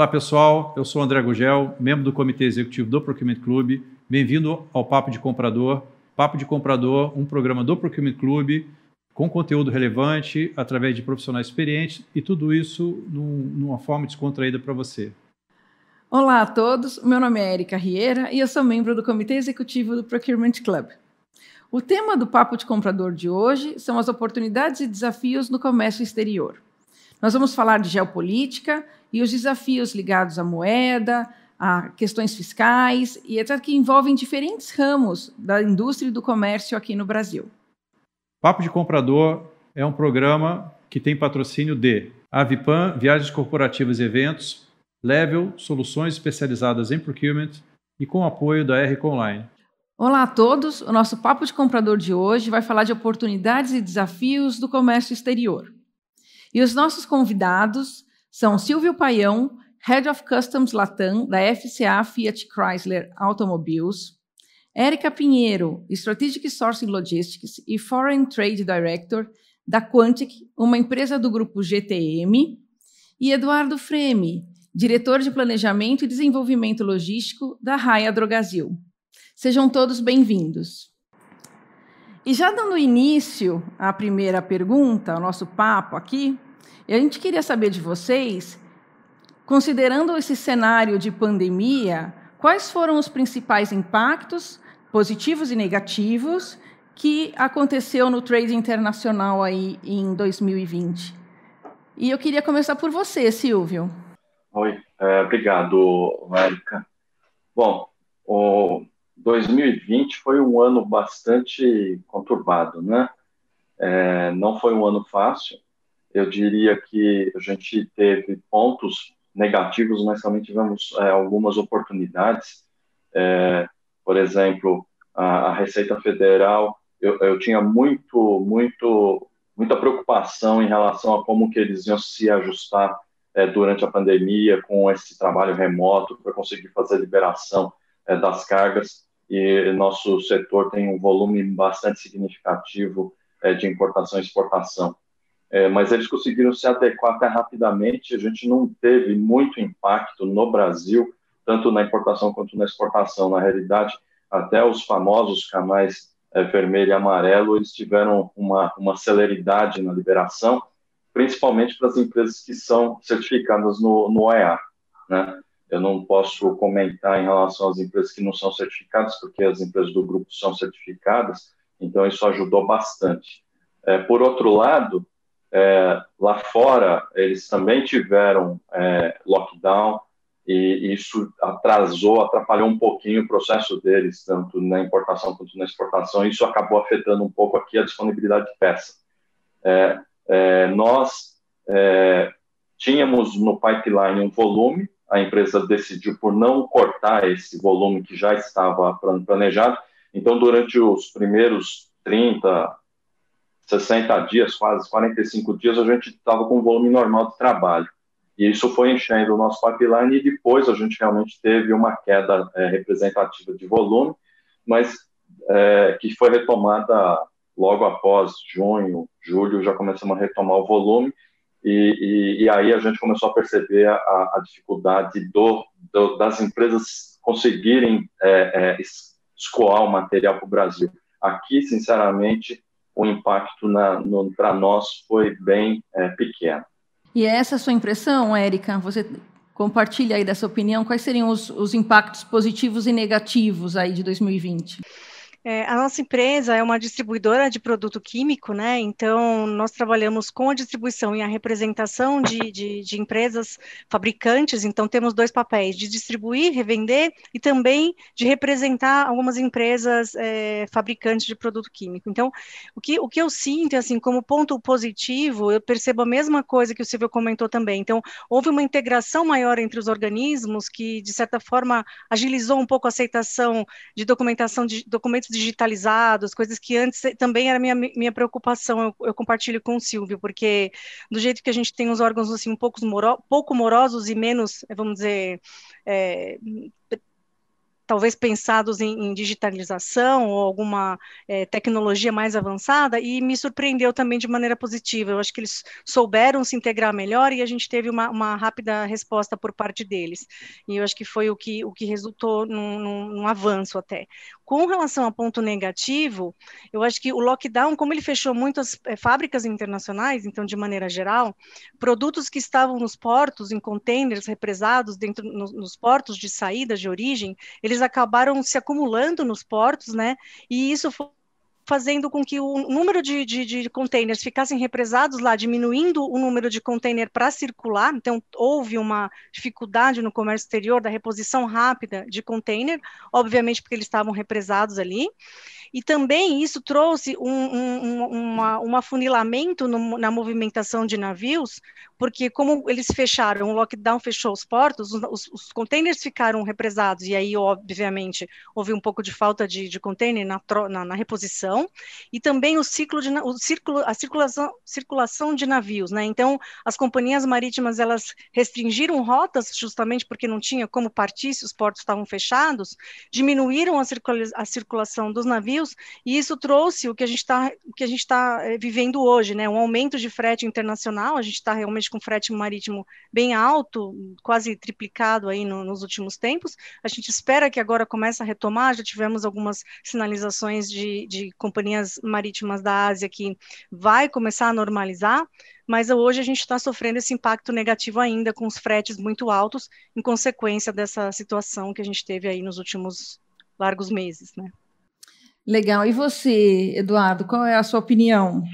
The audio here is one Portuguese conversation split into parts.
Olá pessoal, eu sou André Gugel, membro do Comitê Executivo do Procurement Club. Bem-vindo ao Papo de Comprador. Papo de Comprador, um programa do Procurement Club com conteúdo relevante, através de profissionais experientes e tudo isso num, numa forma descontraída para você. Olá a todos, meu nome é Erika Rieira e eu sou membro do Comitê Executivo do Procurement Club. O tema do Papo de Comprador de hoje são as oportunidades e desafios no comércio exterior. Nós vamos falar de geopolítica e os desafios ligados à moeda, a questões fiscais e etc., que envolvem diferentes ramos da indústria e do comércio aqui no Brasil. Papo de Comprador é um programa que tem patrocínio de Avipan, Viagens Corporativas e Eventos, Level, Soluções Especializadas em Procurement e com apoio da RC Online. Olá a todos, o nosso Papo de Comprador de hoje vai falar de oportunidades e desafios do comércio exterior. E os nossos convidados são Silvio Paião, Head of Customs Latam, da FCA Fiat Chrysler Automobiles, Érica Pinheiro, Strategic Sourcing Logistics e Foreign Trade Director da Quantic, uma empresa do grupo GTM, e Eduardo Freme, diretor de Planejamento e Desenvolvimento Logístico da Raia Drogasil. Sejam todos bem-vindos. E já dando início à primeira pergunta, ao nosso papo aqui, a gente queria saber de vocês, considerando esse cenário de pandemia, quais foram os principais impactos positivos e negativos que aconteceu no trade internacional aí em 2020. E eu queria começar por você, Silvio. Oi, é, obrigado, Érica. Bom, o 2020 foi um ano bastante conturbado, né? É, não foi um ano fácil. Eu diria que a gente teve pontos negativos, mas também tivemos é, algumas oportunidades. É, por exemplo, a, a Receita Federal, eu, eu, tinha muito, muito, muita preocupação em relação a como que eles iam se ajustar é, durante a pandemia com esse trabalho remoto para conseguir fazer a liberação é, das cargas e nosso setor tem um volume bastante significativo é, de importação e exportação. É, mas eles conseguiram se adequar até rapidamente. A gente não teve muito impacto no Brasil tanto na importação quanto na exportação. Na realidade, até os famosos canais é, vermelho e amarelo, eles tiveram uma, uma celeridade na liberação, principalmente para as empresas que são certificadas no, no OEA. Né? Eu não posso comentar em relação às empresas que não são certificadas, porque as empresas do grupo são certificadas, então isso ajudou bastante. É, por outro lado, é, lá fora, eles também tiveram é, lockdown, e isso atrasou, atrapalhou um pouquinho o processo deles, tanto na importação quanto na exportação. Isso acabou afetando um pouco aqui a disponibilidade de peça. É, é, nós é, tínhamos no pipeline um volume, a empresa decidiu por não cortar esse volume que já estava planejado. Então, durante os primeiros 30, 60 dias, quase 45 dias, a gente estava com um volume normal de trabalho. E isso foi enchendo o nosso pipeline e depois a gente realmente teve uma queda é, representativa de volume, mas é, que foi retomada logo após junho, julho, já começamos a retomar o volume e, e, e aí a gente começou a perceber a, a dificuldade do, do, das empresas conseguirem é, é, escoar o material para o Brasil. Aqui, sinceramente, o impacto para nós foi bem é, pequeno. E é essa a sua impressão, Érica? Você compartilha aí dessa opinião? Quais seriam os, os impactos positivos e negativos aí de 2020? É, a nossa empresa é uma distribuidora de produto químico, né? Então, nós trabalhamos com a distribuição e a representação de, de, de empresas fabricantes. Então, temos dois papéis: de distribuir, revender e também de representar algumas empresas é, fabricantes de produto químico. Então, o que, o que eu sinto, assim, como ponto positivo, eu percebo a mesma coisa que o Silvio comentou também. Então, houve uma integração maior entre os organismos que, de certa forma, agilizou um pouco a aceitação de documentação de documentos digitalizados, coisas que antes também era minha, minha preocupação, eu, eu, compartilho com o Silvio, porque do jeito que a gente tem os órgãos assim um pouco, moro, pouco morosos e menos, vamos dizer, é, talvez pensados em, em digitalização ou alguma é, tecnologia mais avançada, e me surpreendeu também de maneira positiva. Eu acho que eles souberam se integrar melhor e a gente teve uma, uma rápida resposta por parte deles. E eu acho que foi o que, o que resultou num, num, num avanço até. Com relação a ponto negativo, eu acho que o lockdown, como ele fechou muitas é, fábricas internacionais, então, de maneira geral, produtos que estavam nos portos, em containers represados dentro no, nos portos de saída, de origem, eles acabaram se acumulando nos portos, né? E isso foi fazendo com que o número de, de, de containers ficassem represados lá, diminuindo o número de container para circular. Então, houve uma dificuldade no comércio exterior da reposição rápida de container, obviamente porque eles estavam represados ali. E também isso trouxe um, um, uma, um afunilamento no, na movimentação de navios, porque como eles fecharam, o lockdown fechou os portos, os, os containers ficaram represados, e aí, obviamente, houve um pouco de falta de, de container na, na, na, reposição, e também o ciclo de o círculo, a circulação, circulação de navios, né? Então, as companhias marítimas elas restringiram rotas justamente porque não tinha como partir se os portos estavam fechados, diminuíram a, circula, a circulação dos navios e isso trouxe o que a gente está que a gente está é, vivendo hoje, né? Um aumento de frete internacional, a gente está realmente com frete marítimo bem alto, quase triplicado aí no, nos últimos tempos. A gente espera que agora comece a retomar, já tivemos algumas sinalizações de, de companhias marítimas da Ásia que vai começar a normalizar, mas hoje a gente está sofrendo esse impacto negativo ainda, com os fretes muito altos, em consequência dessa situação que a gente teve aí nos últimos largos meses, né? Legal. E você, Eduardo, qual é a sua opinião?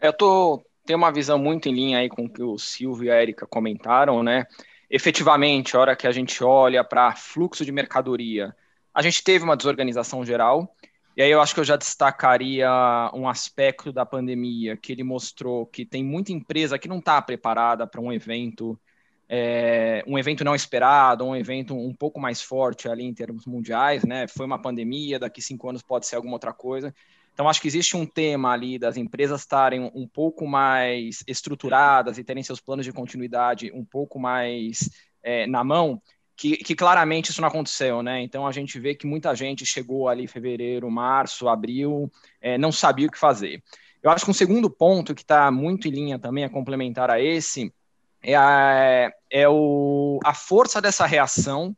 Eu tô tenho uma visão muito em linha aí com o que o Silvio e a Erika comentaram, né? Efetivamente, a hora que a gente olha para fluxo de mercadoria, a gente teve uma desorganização geral. E aí eu acho que eu já destacaria um aspecto da pandemia que ele mostrou que tem muita empresa que não está preparada para um evento é, um evento não esperado, um evento um pouco mais forte ali em termos mundiais, né? Foi uma pandemia, daqui cinco anos pode ser alguma outra coisa. Então, acho que existe um tema ali das empresas estarem um pouco mais estruturadas e terem seus planos de continuidade um pouco mais é, na mão, que, que, claramente isso não aconteceu, né? Então, a gente vê que muita gente chegou ali em fevereiro, março, abril, é, não sabia o que fazer. Eu acho que um segundo ponto que está muito em linha também a complementar a esse é, a, é o, a força dessa reação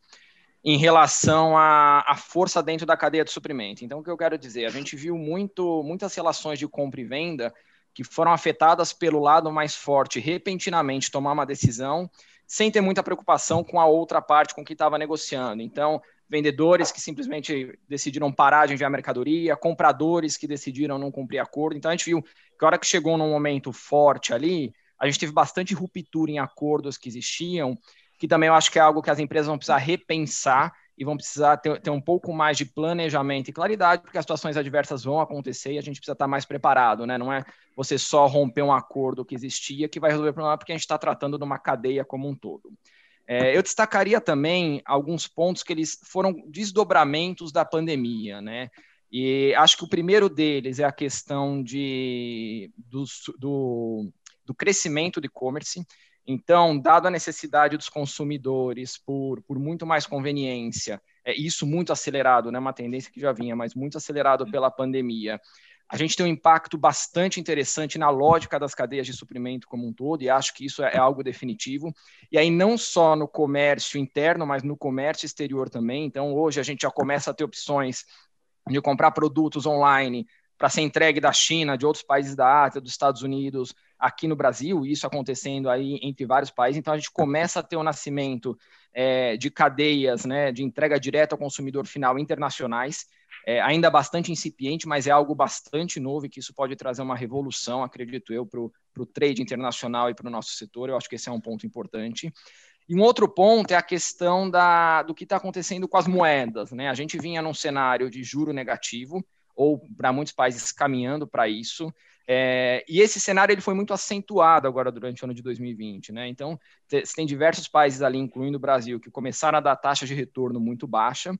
em relação à, à, força dentro da cadeia de suprimento. Então, o que eu quero dizer? A gente viu muito, muitas relações de compra e venda que foram afetadas pelo lado mais forte, repentinamente tomar uma decisão, sem ter muita preocupação com a outra parte com que estava negociando. Então, vendedores que simplesmente decidiram parar de enviar mercadoria, compradores que decidiram não cumprir acordo. Então, a gente viu que a hora que chegou num momento forte ali, a gente teve bastante ruptura em acordos que existiam, que também eu acho que é algo que as empresas vão precisar repensar e vão precisar ter, ter, um pouco mais de planejamento e claridade, porque as situações adversas vão acontecer e a gente precisa estar mais preparado, né? Não é você só romper um acordo que existia que vai resolver o problema, porque a gente está tratando de uma cadeia como um todo. É, eu destacaria também alguns pontos que eles foram desdobramentos da pandemia, né? E acho que o primeiro deles é a questão de, do, do do crescimento do e-commerce. Então, dado a necessidade dos consumidores por, por muito mais conveniência, é isso muito acelerado, né, uma tendência que já vinha, mas muito acelerado pela pandemia, a gente tem um impacto bastante interessante na lógica das cadeias de suprimento como um todo, e acho que isso é, é algo definitivo. E aí, não só no comércio interno, mas no comércio exterior também. Então, hoje a gente já começa a ter opções de comprar produtos online para ser entregue da China, de outros países da Ásia, dos Estados Unidos, aqui no Brasil, isso acontecendo aí entre vários países. Então, a gente começa a ter o nascimento é, de cadeias né, de entrega direta ao consumidor final internacionais, é, ainda bastante incipiente, mas é algo bastante novo e que isso pode trazer uma revolução, acredito eu, para o trade internacional e para o nosso setor. Eu acho que esse é um ponto importante. E um outro ponto é a questão da, do que está acontecendo com as moedas. Né? A gente vinha num cenário de juro negativo, ou para muitos países caminhando para isso. É, e esse cenário ele foi muito acentuado agora durante o ano de 2020, né? Então, você tem diversos países ali, incluindo o Brasil, que começaram a dar taxa de retorno muito baixa.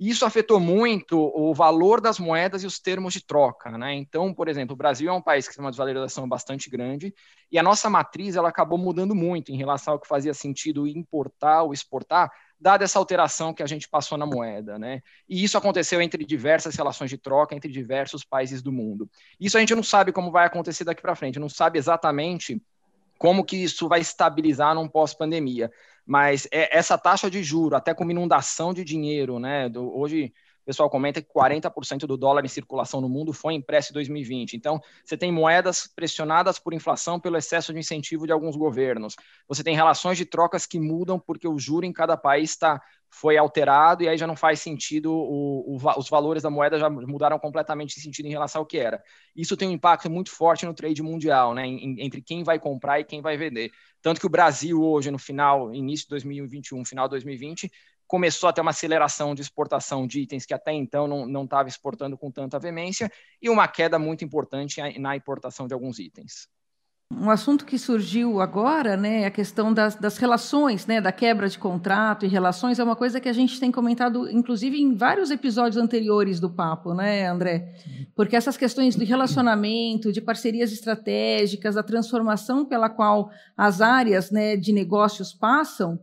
E isso afetou muito o valor das moedas e os termos de troca, né? Então, por exemplo, o Brasil é um país que tem uma desvalorização bastante grande e a nossa matriz ela acabou mudando muito em relação ao que fazia sentido importar ou exportar dada essa alteração que a gente passou na moeda, né? E isso aconteceu entre diversas relações de troca entre diversos países do mundo. Isso a gente não sabe como vai acontecer daqui para frente, não sabe exatamente como que isso vai estabilizar num pós-pandemia. Mas é, essa taxa de juro, até como inundação de dinheiro, né? Do, hoje o pessoal comenta que 40% do dólar em circulação no mundo foi impresso em 2020. Então, você tem moedas pressionadas por inflação pelo excesso de incentivo de alguns governos. Você tem relações de trocas que mudam porque o juro em cada país está foi alterado e aí já não faz sentido, o, o, os valores da moeda já mudaram completamente de sentido em relação ao que era. Isso tem um impacto muito forte no trade mundial, né, em, entre quem vai comprar e quem vai vender. Tanto que o Brasil hoje, no final, início de 2021, final de 2020, começou a ter uma aceleração de exportação de itens que até então não estava exportando com tanta veemência e uma queda muito importante na importação de alguns itens. Um assunto que surgiu agora, né, a questão das, das, relações, né, da quebra de contrato e relações, é uma coisa que a gente tem comentado, inclusive, em vários episódios anteriores do papo, né, André? Porque essas questões de relacionamento, de parcerias estratégicas, a transformação pela qual as áreas né, de negócios passam,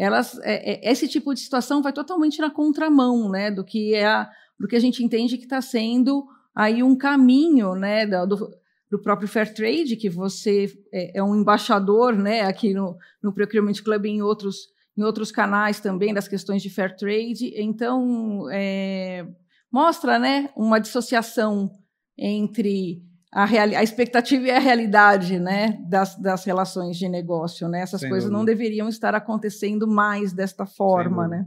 elas, é, é, esse tipo de situação vai totalmente na contramão, né, do que é a, do que a gente entende que está sendo aí um caminho, né, do, do próprio Fair Trade, que você é, é, um embaixador, né, aqui no, no Procurement Club e em outros em outros canais também das questões de Fair Trade. Então, é, mostra, né, uma dissociação entre a, real, a expectativa e a realidade né, das, das relações de negócio. Né? Essas Sem coisas dúvida. não deveriam estar acontecendo mais desta forma. Né?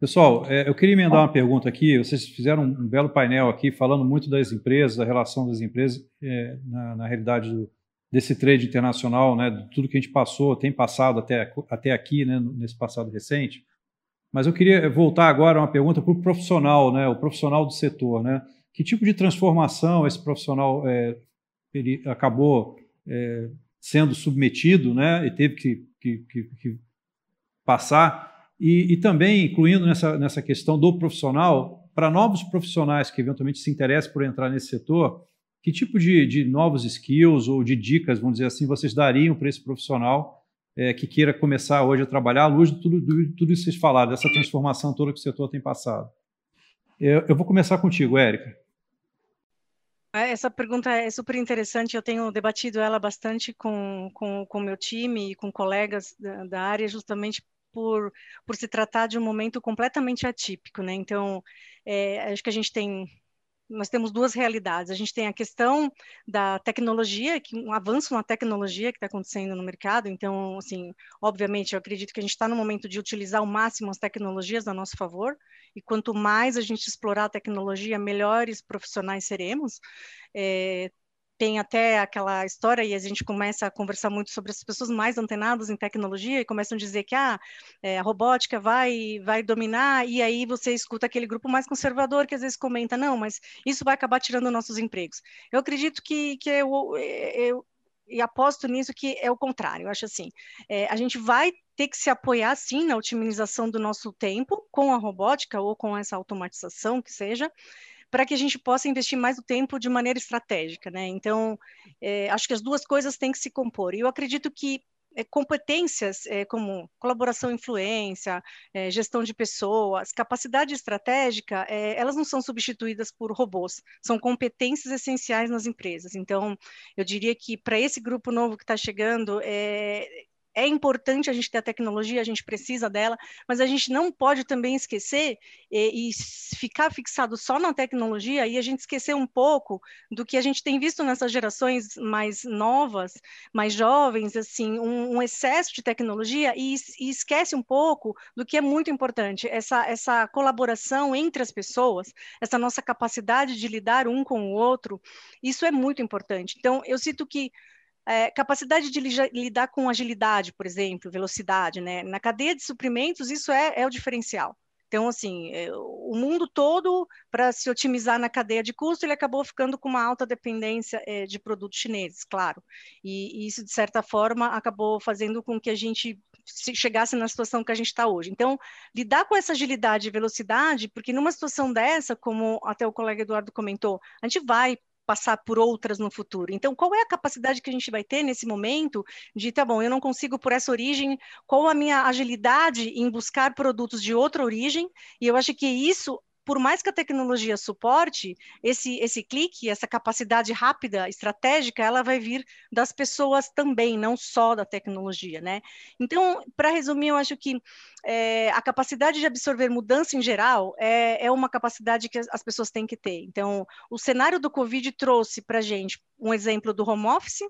Pessoal, é, eu queria emendar uma pergunta aqui. Vocês fizeram um belo painel aqui falando muito das empresas, da relação das empresas é, na, na, realidade do, desse trade internacional, né, de tudo que a gente passou, tem passado até, até aqui, né, nesse passado recente. Mas eu queria voltar agora a uma pergunta para o profissional, né, o profissional do setor. Né? Que tipo de transformação esse profissional é, acabou é, sendo submetido né, e teve que, que, que, que passar? E, e, também incluindo nessa, nessa questão do profissional, para novos profissionais que eventualmente se interessem por entrar nesse setor, que tipo de, de novos skills ou de dicas, vamos dizer assim, vocês dariam para esse profissional é, que queira começar hoje a trabalhar à luz de tudo, de tudo isso que vocês falaram, dessa transformação toda que o setor tem passado? Eu, eu vou começar contigo, Érica. É, essa pergunta é super interessante, eu tenho debatido ela bastante com com, com meu time e com colegas da, da área, justamente por, por se tratar de um momento completamente atípico, né? Então, é, acho que a gente tem nós temos duas realidades. A gente tem a questão da tecnologia, que um avanço na tecnologia que está acontecendo no mercado. Então, assim, obviamente, eu acredito que a gente está no momento de utilizar ao máximo as tecnologias a nosso favor. E quanto mais a gente explorar a tecnologia, melhores profissionais seremos. É, tem até aquela história e a gente começa a conversar muito sobre as pessoas mais antenadas em tecnologia e começam a dizer que ah, é, a robótica vai, vai dominar e aí você escuta aquele grupo mais conservador que às vezes comenta, não, mas isso vai acabar tirando nossos empregos. Eu acredito que, que eu, eu e aposto nisso que é o contrário. Eu acho assim, é, a gente vai ter que se apoiar sim na otimização do nosso tempo com a robótica ou com essa automatização que seja, para que a gente possa investir mais o tempo de maneira estratégica, né? Então, é, acho que as duas coisas têm que se compor. E eu acredito que é, competências é, como colaboração influência, é, gestão de pessoas, capacidade estratégica, é, elas não são substituídas por robôs, são competências essenciais nas empresas. Então, eu diria que para esse grupo novo que está chegando, é, importante a gente ter a tecnologia, a gente precisa dela, mas a gente não pode também esquecer e, e, ficar fixado só na tecnologia e a gente esquecer um pouco do que a gente tem visto nessas gerações mais novas, mais jovens, assim, um, um excesso de tecnologia e, e, esquece um pouco do que é muito importante, essa, essa colaboração entre as pessoas, essa nossa capacidade de lidar um com o outro, isso é muito importante. Então, eu cito que é, capacidade de lidar com agilidade, por exemplo, velocidade, né? Na cadeia de suprimentos, isso é, é o diferencial. Então, assim, é, o mundo todo, para se otimizar na cadeia de custo, ele acabou ficando com uma alta dependência é, de produtos chineses, claro. E, e, isso, de certa forma, acabou fazendo com que a gente chegasse na situação que a gente está hoje. Então, lidar com essa agilidade e velocidade, porque numa situação dessa, como até o colega Eduardo comentou, a gente vai passar por outras no futuro. Então, qual é a capacidade que a gente vai ter nesse momento de, tá bom, eu não consigo por essa origem, qual a minha agilidade em buscar produtos de outra origem? E eu acho que isso por mais que a tecnologia suporte, esse, esse clique, essa capacidade rápida, estratégica, ela vai vir das pessoas também, não só da tecnologia, né? Então, para resumir, eu acho que é, a capacidade de absorver mudança em geral é, é uma capacidade que as pessoas têm que ter. Então, o cenário do Covid trouxe para gente um exemplo do home office,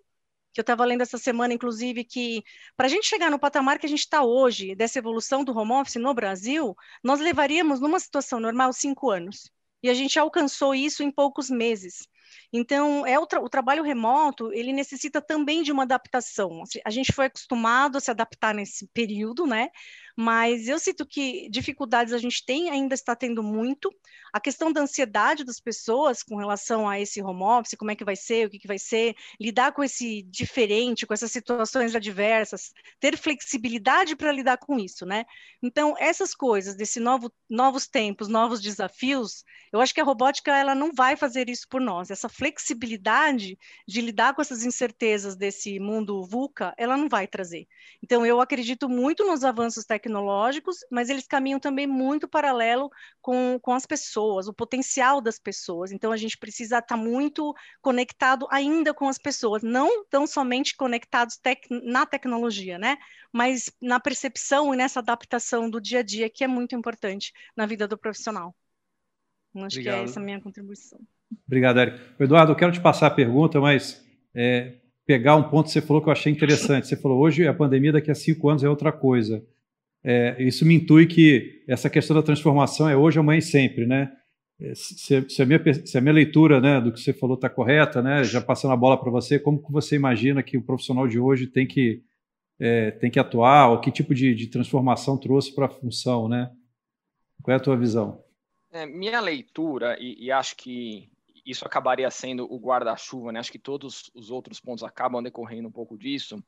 que eu estava lendo essa semana, inclusive, que para a gente chegar no patamar que a gente está hoje, dessa evolução do home office no Brasil, nós levaríamos, numa situação normal, cinco anos. E a gente alcançou isso em poucos meses. Então, é o, tra o, trabalho remoto, ele necessita também de uma adaptação. A gente foi acostumado a se adaptar nesse período, né? Mas eu sinto que dificuldades a gente tem, ainda está tendo muito. A questão da ansiedade das pessoas com relação a esse home office, como é que vai ser, o que, que vai ser, lidar com esse diferente, com essas situações adversas, ter flexibilidade para lidar com isso, né? Então, essas coisas, desse novo, novos tempos, novos desafios, eu acho que a robótica ela não vai fazer isso por nós essa flexibilidade de lidar com essas incertezas desse mundo VUCA, ela não vai trazer. Então, eu acredito muito nos avanços tecnológicos, mas eles caminham também muito paralelo com, com as pessoas, o potencial das pessoas. Então, a gente precisa estar muito conectado ainda com as pessoas, não tão somente conectados tec na tecnologia, né? Mas na percepção e nessa adaptação do dia a dia, que é muito importante na vida do profissional. Acho Obrigado. que é essa a minha contribuição. Obrigado, Eric. Eduardo, eu quero te passar a pergunta, mas é, pegar um ponto que você falou que eu achei interessante. Você falou hoje a pandemia, daqui a cinco anos é outra coisa. É, isso me intui que essa questão da transformação é hoje, amanhã e sempre, né? É, se, se, a minha, se, a minha, leitura né, do que você falou está correta, né, já passando a bola para você, como que você imagina que o profissional de hoje tem que, é, tem que atuar, ou que tipo de, de transformação trouxe para a função, né? Qual é a tua visão? É, minha leitura, e, e, acho que isso acabaria sendo o guarda-chuva, né? Acho que todos os outros pontos acabam decorrendo um pouco disso.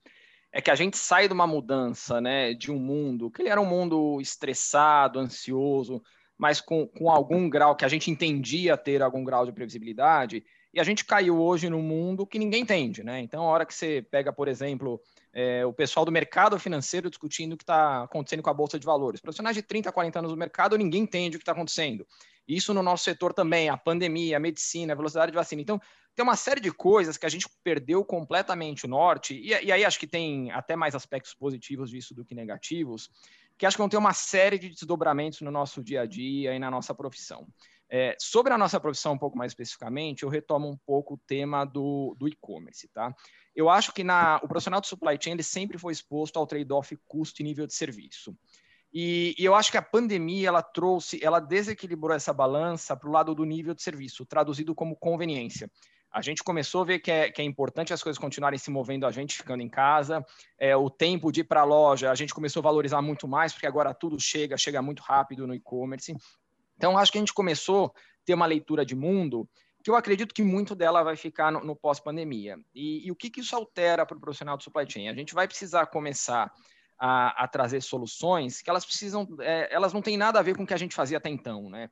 É que a gente sai de uma mudança, né? De um mundo que ele era um mundo estressado, ansioso, mas com, com algum grau que a gente entendia ter algum grau de previsibilidade. E a gente caiu hoje num mundo que ninguém entende, né? Então, a hora que você pega, por exemplo, é, o pessoal do mercado financeiro discutindo o que está acontecendo com a Bolsa de Valores. Profissionais de 30, 40 anos no mercado, ninguém entende o que está acontecendo. Isso no nosso setor também, a pandemia, a medicina, a velocidade de vacina. Então, tem uma série de coisas que a gente perdeu completamente o norte, e, e aí acho que tem até mais aspectos positivos disso do que negativos, que acho que vão ter uma série de desdobramentos no nosso dia a dia e na nossa profissão. É, sobre a nossa profissão, um pouco mais especificamente, eu retomo um pouco o tema do, do e-commerce, tá? Eu acho que na, o profissional de supply chain ele sempre foi exposto ao trade-off custo e nível de serviço. E, e, eu acho que a pandemia ela trouxe, ela desequilibrou essa balança para o lado do nível de serviço, traduzido como conveniência. A gente começou a ver que é, que é importante as coisas continuarem se movendo, a gente ficando em casa, é, o tempo de ir para a loja, a gente começou a valorizar muito mais, porque agora tudo chega, chega muito rápido no e-commerce. Então, acho que a gente começou a ter uma leitura de mundo que eu acredito que muito dela vai ficar no, no pós-pandemia. E, e, o que, que isso altera para o profissional de supply chain? A gente vai precisar começar a, a trazer soluções que elas precisam, é, elas não têm nada a ver com o que a gente fazia até então, né?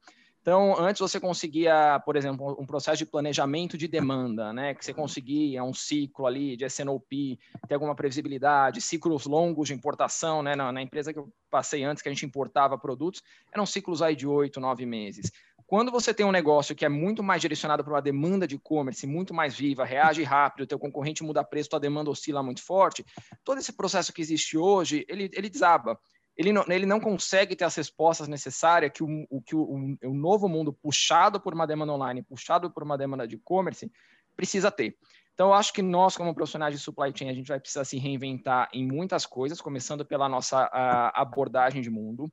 Então, antes você conseguia, por exemplo, um processo de planejamento de demanda, né? Que você conseguia um ciclo ali de SNOP, ter alguma previsibilidade, ciclos longos de importação, né? Na, na, empresa que eu passei antes, que a gente importava produtos, eram ciclos aí de oito, nove meses. Quando você tem um negócio que é muito mais direcionado para uma demanda de e-commerce, muito mais viva, reage rápido, teu concorrente muda preço, tua demanda oscila muito forte, todo esse processo que existe hoje, ele, ele desaba. Ele não, ele não consegue ter as respostas necessárias que, o, o o, o, novo mundo puxado por uma demanda online, puxado por uma demanda de e-commerce, precisa ter. Então, eu acho que nós, como profissionais de supply chain, a gente vai precisar se reinventar em muitas coisas, começando pela nossa a, abordagem de mundo.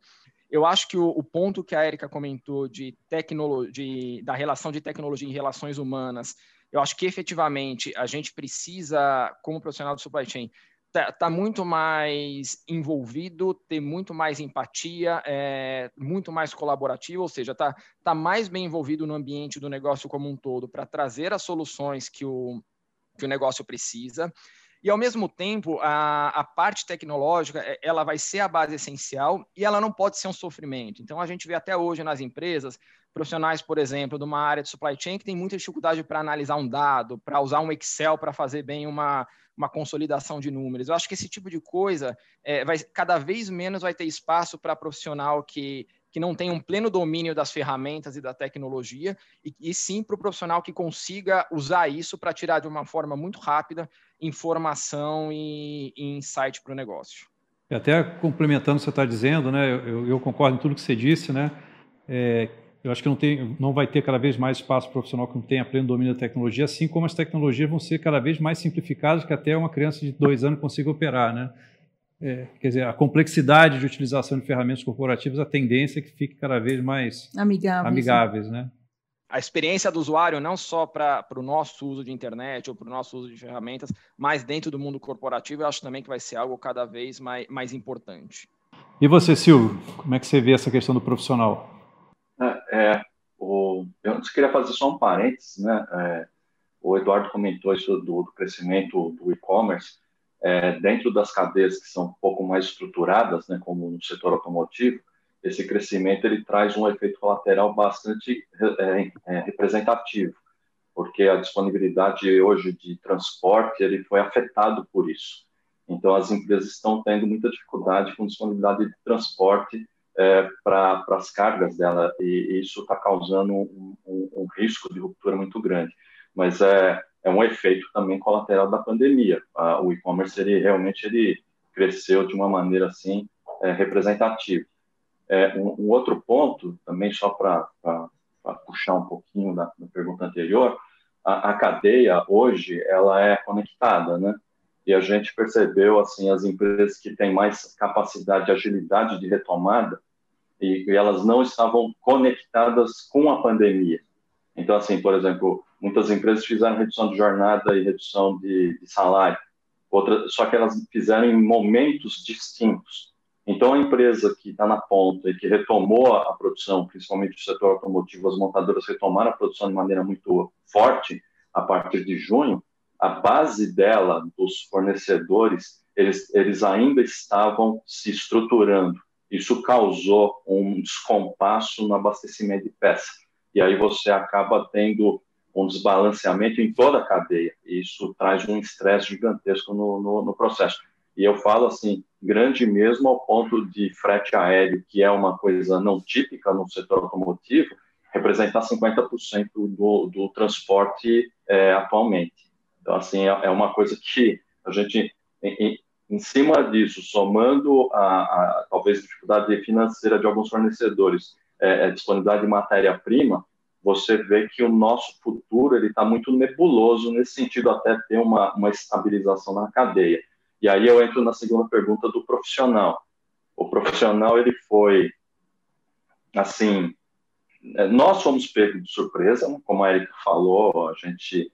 Eu acho que o, o ponto que a Erika comentou de tecnologia, da relação de tecnologia em relações humanas, eu acho que efetivamente a gente precisa, como profissional do supply chain, tá, tá muito mais envolvido, ter muito mais empatia, é, muito mais colaborativo, ou seja, tá, tá mais bem envolvido no ambiente do negócio como um todo para trazer as soluções que o, que o negócio precisa. E, ao mesmo tempo, a, a parte tecnológica, é, ela vai ser a base essencial e ela não pode ser um sofrimento. Então, a gente vê até hoje nas empresas profissionais, por exemplo, de uma área de supply chain que tem muita dificuldade para analisar um dado, para usar um Excel para fazer bem uma, uma consolidação de números. Eu acho que esse tipo de coisa é, vai cada vez menos vai ter espaço para profissional que que não tem um pleno domínio das ferramentas e da tecnologia, e, e sim para o profissional que consiga usar isso para tirar de uma forma muito rápida informação e, e insight para o negócio. Até complementando o que você está dizendo, né, eu, eu, concordo em tudo que você disse, né, é, eu acho que não, tem, não vai ter cada vez mais espaço profissional que não tenha pleno domínio da tecnologia, assim como as tecnologias vão ser cada vez mais simplificadas, que até uma criança de dois anos consiga operar, né? é, quer dizer, a complexidade de utilização de ferramentas corporativas, a tendência é que fique cada vez mais amigáveis, amigáveis né? A experiência do usuário, não só para o nosso uso de internet ou para o nosso uso de ferramentas, mas dentro do mundo corporativo, eu acho também que vai ser algo cada vez mais, mais importante. E você, Silvio, como é que você vê essa questão do profissional? É, é o, eu queria fazer só um parênteses, né? É, o Eduardo comentou isso do, do crescimento do e-commerce é, dentro das cadeias que são um pouco mais estruturadas, né, como no setor automotivo, esse crescimento ele traz um efeito colateral bastante é, é, representativo, porque a disponibilidade hoje de transporte ele foi afetado por isso. Então as empresas estão tendo muita dificuldade com disponibilidade de transporte é, para as cargas dela e, e isso está causando um, um, um risco de ruptura muito grande. Mas é, é um efeito também colateral da pandemia. o e-commerce ele realmente ele cresceu de uma maneira assim é, representativa. É, um, um, outro ponto também só para puxar um pouquinho da, da pergunta anterior, a, a, cadeia hoje ela é conectada, né? E a gente percebeu assim as empresas que têm mais capacidade, agilidade de retomada e, e elas não estavam conectadas com a pandemia. Então assim, por exemplo, Muitas empresas fizeram redução de jornada e redução de, de salário, outra, só que elas fizeram em momentos distintos. Então, a empresa que está na ponta e que retomou a produção, principalmente o setor automotivo, as montadoras retomaram a produção de maneira muito forte a partir de junho, a base dela, dos fornecedores, eles, eles ainda estavam se estruturando. Isso causou um descompasso no abastecimento de peça. E aí você acaba tendo um desbalanceamento em toda a cadeia. E isso traz um estresse gigantesco no, no, no, processo. E eu falo assim, grande mesmo ao ponto de frete aéreo, que é uma coisa não típica no setor automotivo, representar 50% do, do transporte é, atualmente. Então, assim, é, é, uma coisa que a gente, em cima disso, somando a, a, talvez dificuldade financeira de alguns fornecedores, é, é disponibilidade de matéria-prima, você vê que o nosso futuro ele está muito nebuloso nesse sentido até ter uma, uma estabilização na cadeia. E aí eu entro na segunda pergunta do profissional. O profissional ele foi assim, é, nós fomos pegos de surpresa, como a Erika falou, a gente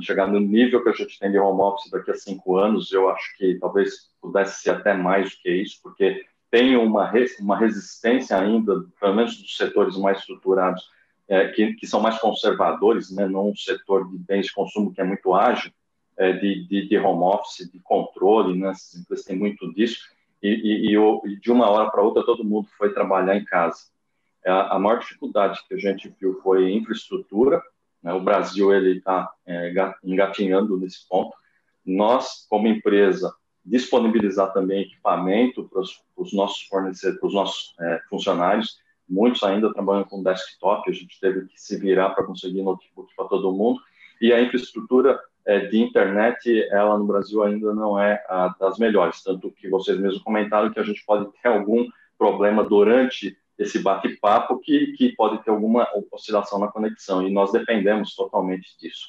chegando no nível que a gente tem de home office daqui a cinco anos, eu acho que talvez pudesse ser até mais do que isso, porque tem uma, uma resistência ainda, pelo menos dos setores mais estruturados, é, que, que, são mais conservadores, né, não um setor de bens de consumo que é muito ágil, é, de, de, de, home office, de controle, né, essas empresas têm muito disso, e, e, e de uma hora para outra todo mundo foi trabalhar em casa. É, a maior dificuldade que a gente viu foi infraestrutura, né, o Brasil ele está é, engatinhando nesse ponto. Nós, como empresa, disponibilizar também equipamento para os nossos fornecedores, para os nossos é, funcionários, muitos ainda trabalham com desktop, a gente teve que se virar para conseguir notebook para todo mundo, e a infraestrutura é, de internet, ela no Brasil ainda não é a das melhores, tanto que vocês mesmos comentaram que a gente pode ter algum problema durante esse bate-papo que, que pode ter alguma oscilação na conexão, e nós dependemos totalmente disso.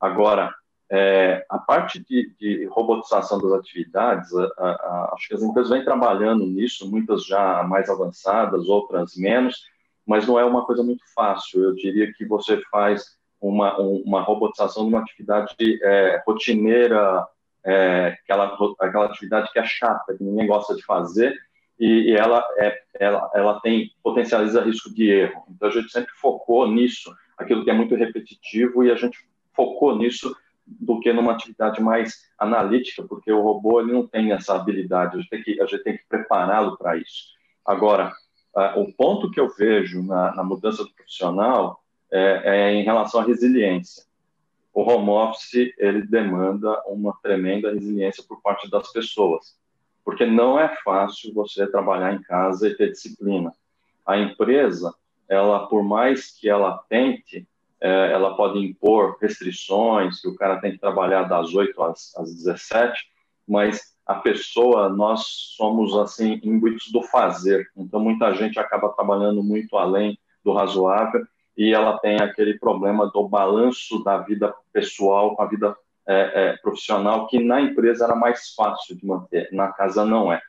Agora, é, a parte de, de, robotização das atividades, a, a, a, acho que as empresas vêm trabalhando nisso, muitas já mais avançadas, outras menos, mas não é uma coisa muito fácil. Eu diria que você faz uma, uma robotização de uma atividade é, rotineira, é, aquela, aquela atividade que é chata, que ninguém gosta de fazer, e, e ela, é, ela, ela tem potencializa risco de erro. Então a gente sempre focou nisso, aquilo que é muito repetitivo, e a gente focou nisso do que numa atividade mais analítica, porque o robô ele não tem essa habilidade, a gente tem que, que prepará-lo para isso. Agora, uh, o ponto que eu vejo na, na mudança do profissional é, é, em relação à resiliência. O home office ele demanda uma tremenda resiliência por parte das pessoas, porque não é fácil você trabalhar em casa e ter disciplina. A empresa, ela por mais que ela tente é, ela pode impor restrições, que o cara tem que trabalhar das 8 às, às 17, mas a pessoa, nós somos assim imbuídos do fazer, então muita gente acaba trabalhando muito além do razoável e ela tem aquele problema do balanço da vida pessoal com a vida é, é, profissional, que na empresa era mais fácil de manter, na casa não é.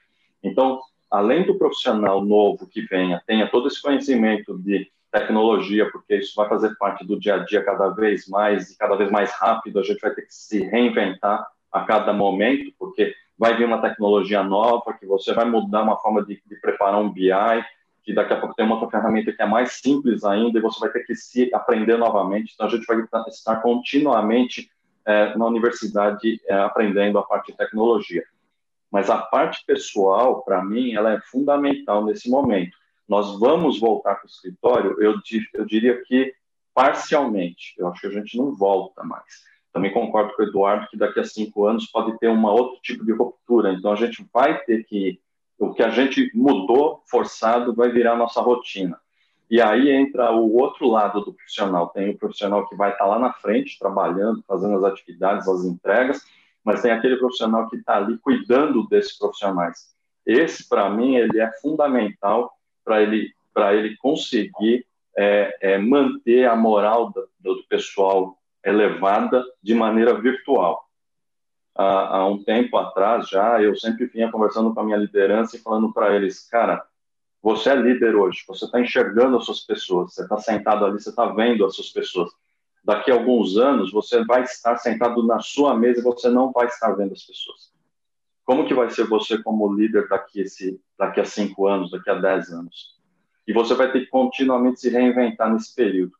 Então, além do profissional novo que venha, tenha todo esse conhecimento de tecnologia, porque isso vai fazer parte do dia a dia cada vez mais e cada vez mais rápido. A gente vai ter que se reinventar a cada momento, porque vai vir uma tecnologia nova, que você vai mudar uma forma de, de preparar um BI, que daqui a pouco tem uma outra ferramenta que é mais simples ainda, e você vai ter que se aprender novamente. Então, a gente vai estar continuamente é, na universidade é, aprendendo a parte de tecnologia. Mas a parte pessoal, para mim, ela é fundamental nesse momento nós vamos voltar para o escritório, eu, eu diria que parcialmente. Eu acho que a gente não volta mais. Também concordo com o Eduardo que daqui a cinco anos pode ter um outro tipo de ruptura. Então a gente vai ter que o que a gente mudou forçado vai virar nossa rotina. E aí entra o outro lado do profissional. Tem o profissional que vai estar lá na frente, trabalhando, fazendo as atividades, as entregas, mas tem aquele profissional que está ali cuidando desses profissionais. Esse, para mim, ele é fundamental para ele, ele conseguir é, é, manter a moral do, do, pessoal elevada de maneira virtual. Há, há, um tempo atrás já, eu sempre vinha conversando com a minha liderança e falando para eles, cara, você é líder hoje, você está enxergando as suas pessoas, você está sentado ali, você está vendo as suas pessoas. Daqui a alguns anos, você vai estar sentado na sua mesa e você não vai estar vendo as pessoas. Como que vai ser você como líder daqui, esse, daqui a cinco anos, daqui a dez anos? E você vai ter que continuamente se reinventar nesse período.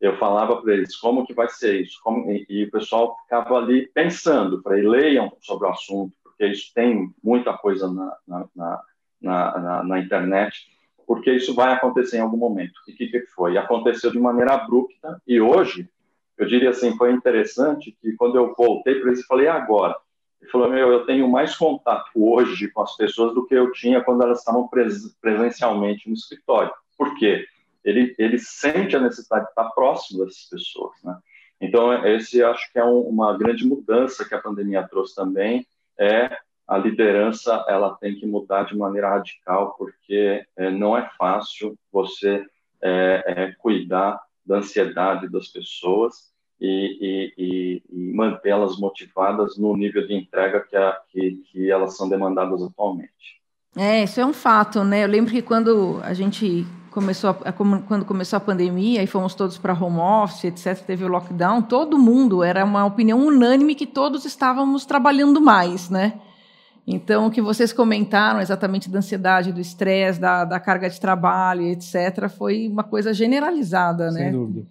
Eu falava para eles como que vai ser isso, como, e, e, o pessoal ficava ali pensando, para leiam sobre o assunto, porque isso tem muita coisa na, na, na, na, na internet, porque isso vai acontecer em algum momento. E o que, que foi? Aconteceu de maneira abrupta, e hoje, eu diria assim, foi interessante que quando eu voltei para eles, falei, agora? Ele falou: Meu, eu tenho mais contato hoje com as pessoas do que eu tinha quando elas estavam pres presencialmente no escritório. Por quê? Ele, ele sente a necessidade de estar próximo dessas pessoas, né? Então, esse acho que é um, uma grande mudança que a pandemia trouxe também, é a liderança ela tem que mudar de maneira radical, porque é, não é fácil você é, é, cuidar da ansiedade das pessoas e, e, e mantê-las motivadas no nível de entrega que, a, que, que elas são demandadas atualmente. É, isso é um fato, né? Eu lembro que quando a gente começou a, quando começou a pandemia e fomos todos para home office, etc, teve o lockdown, todo mundo era uma opinião unânime que todos estávamos trabalhando mais, né? Então, o que vocês comentaram exatamente da ansiedade, do estresse, da, da carga de trabalho, etc., foi uma coisa generalizada, Sem né? Sem dúvida.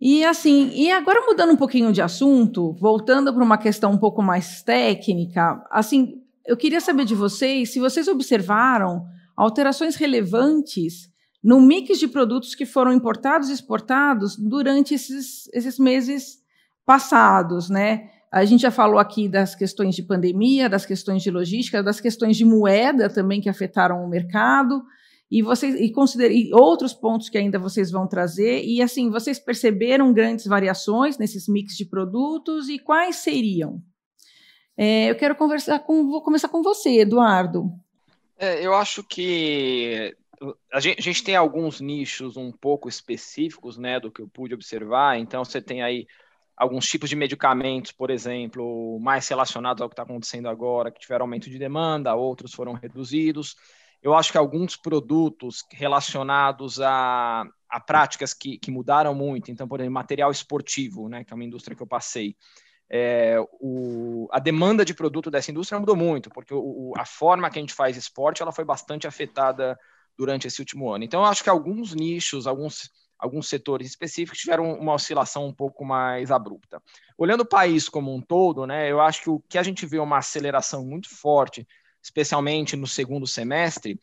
E assim, e agora mudando um pouquinho de assunto, voltando para uma questão um pouco mais técnica, assim, eu queria saber de vocês se vocês observaram alterações relevantes no mix de produtos que foram importados e exportados durante esses, esses meses passados, né? A gente já falou aqui das questões de pandemia, das questões de logística, das questões de moeda também que afetaram o mercado e vocês e, consider, outros pontos que ainda vocês vão trazer e assim vocês perceberam grandes variações nesses mix de produtos e quais seriam? É, eu quero conversar com vou começar com você, Eduardo. É, eu acho que a gente, a gente, tem alguns nichos um pouco específicos, né, do que eu pude observar. Então você tem aí alguns tipos de medicamentos, por exemplo, mais relacionados ao que está acontecendo agora, que tiveram aumento de demanda, outros foram reduzidos eu acho que alguns produtos relacionados a, a práticas que, que mudaram muito, então, por exemplo, material esportivo, né, que é uma indústria que eu passei, é, o, a demanda de produto dessa indústria mudou muito, porque o, a forma que a gente faz esporte ela foi bastante afetada durante esse último ano. Então, eu acho que alguns nichos, alguns, alguns setores específicos tiveram uma oscilação um pouco mais abrupta. Olhando o país como um todo, né, eu acho que o que a gente vê uma aceleração muito forte, especialmente no segundo semestre,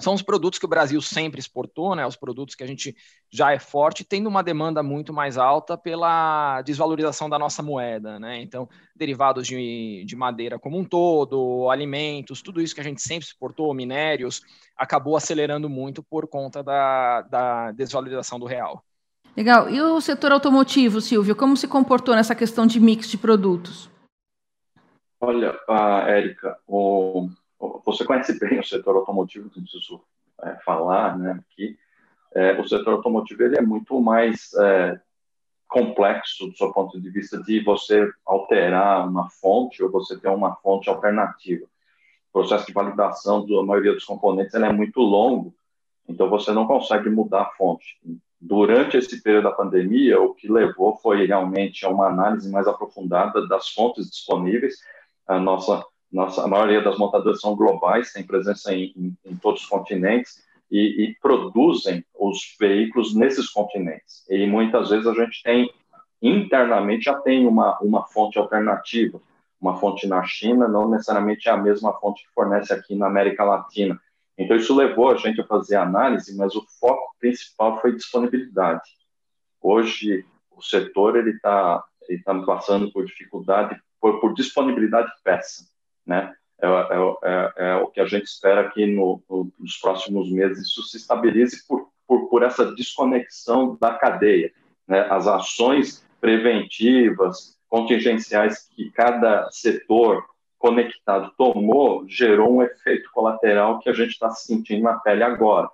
são os produtos que o Brasil sempre exportou, né, os produtos que a gente já é forte, tendo uma demanda muito mais alta pela desvalorização da nossa moeda. Né? Então, derivados de, de madeira como um todo, alimentos, tudo isso que a gente sempre exportou, minérios, acabou acelerando muito por conta da, da desvalorização do real. Legal. E o setor automotivo, Silvio, como se comportou nessa questão de mix de produtos? Olha, uh, Érica, o você conhece bem o setor automotivo, não preciso é, falar, né, aqui. É, o setor automotivo ele é muito mais é, complexo do seu ponto de vista de você alterar uma fonte ou você ter uma fonte alternativa. O processo de validação da maioria dos componentes é muito longo, então você não consegue mudar a fonte. Durante esse período da pandemia, o que levou foi realmente a uma análise mais aprofundada das fontes disponíveis. A nossa nossa, a maioria das montadoras são globais, tem presença em, em, em todos os continentes e, e, produzem os veículos nesses continentes. E muitas vezes a gente tem, internamente, já tem uma, uma fonte alternativa. Uma fonte na China não necessariamente é a mesma fonte que fornece aqui na América Latina. Então, isso levou a gente a fazer análise, mas o foco principal foi disponibilidade. Hoje, o setor está ele tá passando por dificuldade, por, por disponibilidade de peça né? É, é, é, é, o que a gente espera que no, no, nos próximos meses isso se estabilize por, por, por essa desconexão da cadeia. Né? As ações preventivas, contingenciais que cada setor conectado tomou gerou um efeito colateral que a gente está sentindo na pele agora.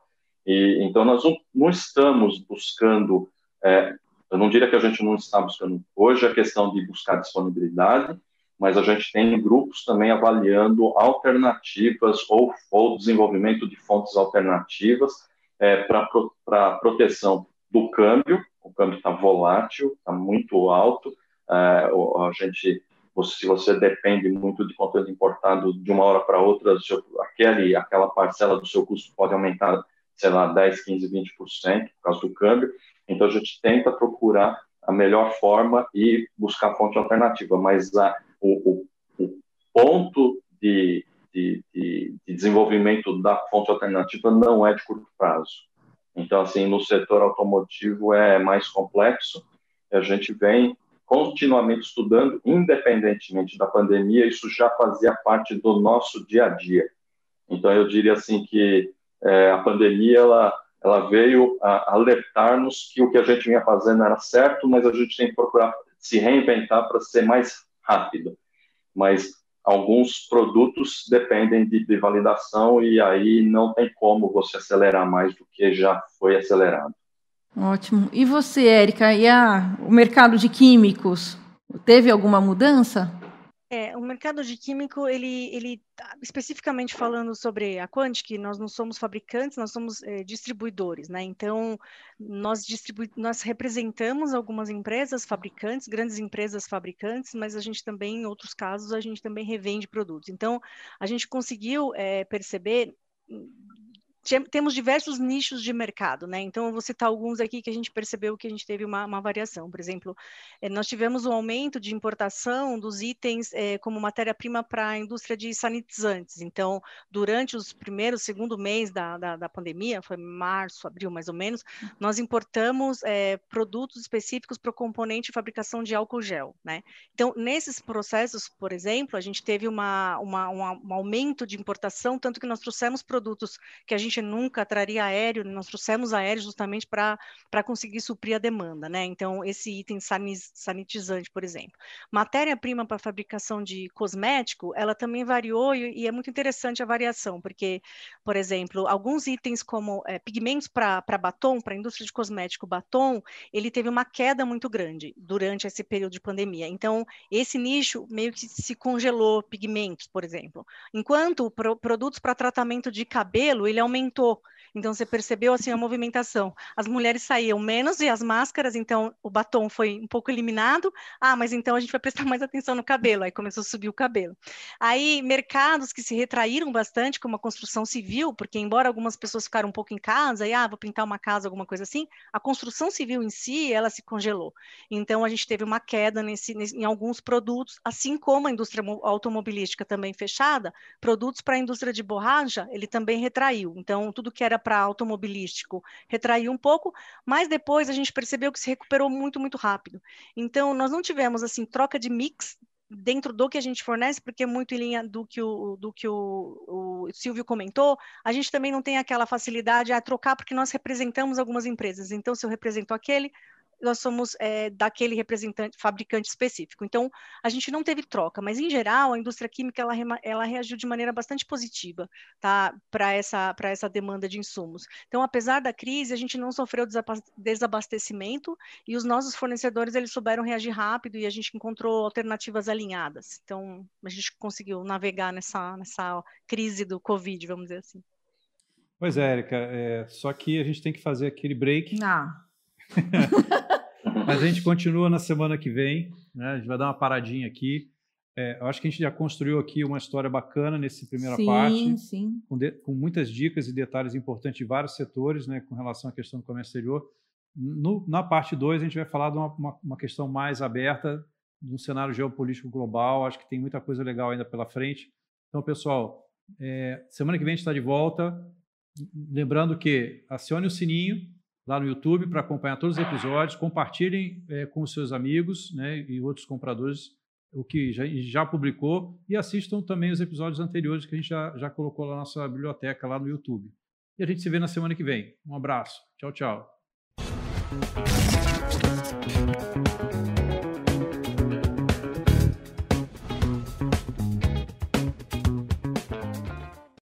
E então nós não, não estamos buscando, é, eu não diria que a gente não está buscando hoje a questão de buscar disponibilidade, mas a gente tem grupos também avaliando alternativas ou, ou desenvolvimento de fontes alternativas é, para pro, proteção do câmbio. O câmbio está volátil, está muito alto. É, a gente, se você depende muito de conteúdo importado de uma hora para outra, seu, aquele, aquela parcela do seu custo pode aumentar, sei lá, 10, 15, 20% por causa do câmbio. Então a gente tenta procurar a melhor forma e buscar fonte alternativa, mas a, o, o, o ponto de, de, de, de, desenvolvimento da fonte alternativa não é de curto prazo. Então, assim, no setor automotivo é mais complexo, a gente vem continuamente estudando, independentemente da pandemia, isso já fazia parte do nosso dia a dia. Então, eu diria assim que é, a pandemia, ela, ela veio alertar-nos que o que a gente vinha fazendo era certo, mas a gente tem que procurar se reinventar para ser mais rápido. Mas alguns produtos dependem de, de, validação e aí não tem como você acelerar mais do que já foi acelerado. Ótimo. E você, Érica, e a, o mercado de químicos? Teve alguma mudança? É, o mercado de químico, ele, ele tá especificamente falando sobre a Quantic, nós não somos fabricantes, nós somos é, distribuidores, né? Então, nós, distribu nós representamos algumas empresas fabricantes, grandes empresas fabricantes, mas a gente também, em outros casos, a gente também revende produtos. Então, a gente conseguiu é, perceber temos diversos nichos de mercado, né? Então, eu vou citar alguns aqui que a gente percebeu que a gente teve uma, uma variação. Por exemplo, eh, nós tivemos um aumento de importação dos itens eh, como matéria-prima para a indústria de sanitizantes. Então, durante os primeiros, segundo mês da, da, da, pandemia, foi março, abril mais ou menos, nós importamos eh, produtos específicos para o componente de fabricação de álcool gel, né? Então, nesses processos, por exemplo, a gente teve uma, uma, uma, um aumento de importação, tanto que nós trouxemos produtos que a gente nunca traria aéreo, nós trouxemos aéreo justamente para conseguir suprir a demanda, né? Então, esse item sanitizante, por exemplo. Matéria-prima para fabricação de cosmético, ela também variou e, e, é muito interessante a variação, porque, por exemplo, alguns itens como é, pigmentos para batom, para a indústria de cosmético batom, ele teve uma queda muito grande durante esse período de pandemia. Então, esse nicho meio que se congelou, pigmentos, por exemplo. Enquanto pro, produtos para tratamento de cabelo, ele aumentou aumentou. Então você percebeu assim a movimentação. As mulheres saíam menos e as máscaras, então o batom foi um pouco eliminado. Ah, mas então a gente vai prestar mais atenção no cabelo. Aí começou a subir o cabelo. Aí mercados que se retraíram bastante, como a construção civil, porque embora algumas pessoas ficaram um pouco em casa e ah, vou pintar uma casa, alguma coisa assim, a construção civil em si, ela se congelou. Então a gente teve uma queda nesse, nesse em alguns produtos, assim como a indústria automobilística também fechada, produtos para a indústria de borracha, ele também retraiu. Então tudo que era para automobilístico retraiu um pouco, mas depois a gente percebeu que se recuperou muito, muito rápido. Então, nós não tivemos, assim, troca de mix dentro do que a gente fornece, porque é muito em linha do que o, do que o, o Silvio comentou, a gente também não tem aquela facilidade a trocar, porque nós representamos algumas empresas. Então, se eu represento aquele, nós somos é, daquele representante, fabricante específico. Então, a gente não teve troca, mas em geral, a indústria química ela, ela reagiu de maneira bastante positiva, tá, para essa para essa demanda de insumos. Então, apesar da crise, a gente não sofreu desabastecimento e os nossos fornecedores eles souberam reagir rápido e a gente encontrou alternativas alinhadas. Então, a gente conseguiu navegar nessa nessa crise do Covid, vamos dizer assim. Pois é, Érica, é, só que a gente tem que fazer aquele break. Ah Mas a gente continua na semana que vem, né? A gente vai dar uma paradinha aqui. É, eu acho que a gente já construiu aqui uma história bacana nessa primeira sim, parte, sim. Com, de, com, muitas dicas e detalhes importantes de vários setores, né, com relação à questão do comércio exterior. No, na parte 2, a gente vai falar de uma, uma, uma, questão mais aberta, de um cenário geopolítico global. Acho que tem muita coisa legal ainda pela frente. Então, pessoal, é, semana que vem a gente está de volta. Lembrando que acione o sininho lá no YouTube para acompanhar todos os episódios, compartilhem é, com os seus amigos né, e outros compradores o que já, já, publicou e assistam também os episódios anteriores que a gente já, já colocou na nossa biblioteca lá no YouTube. E a gente se vê na semana que vem. Um abraço. Tchau, tchau.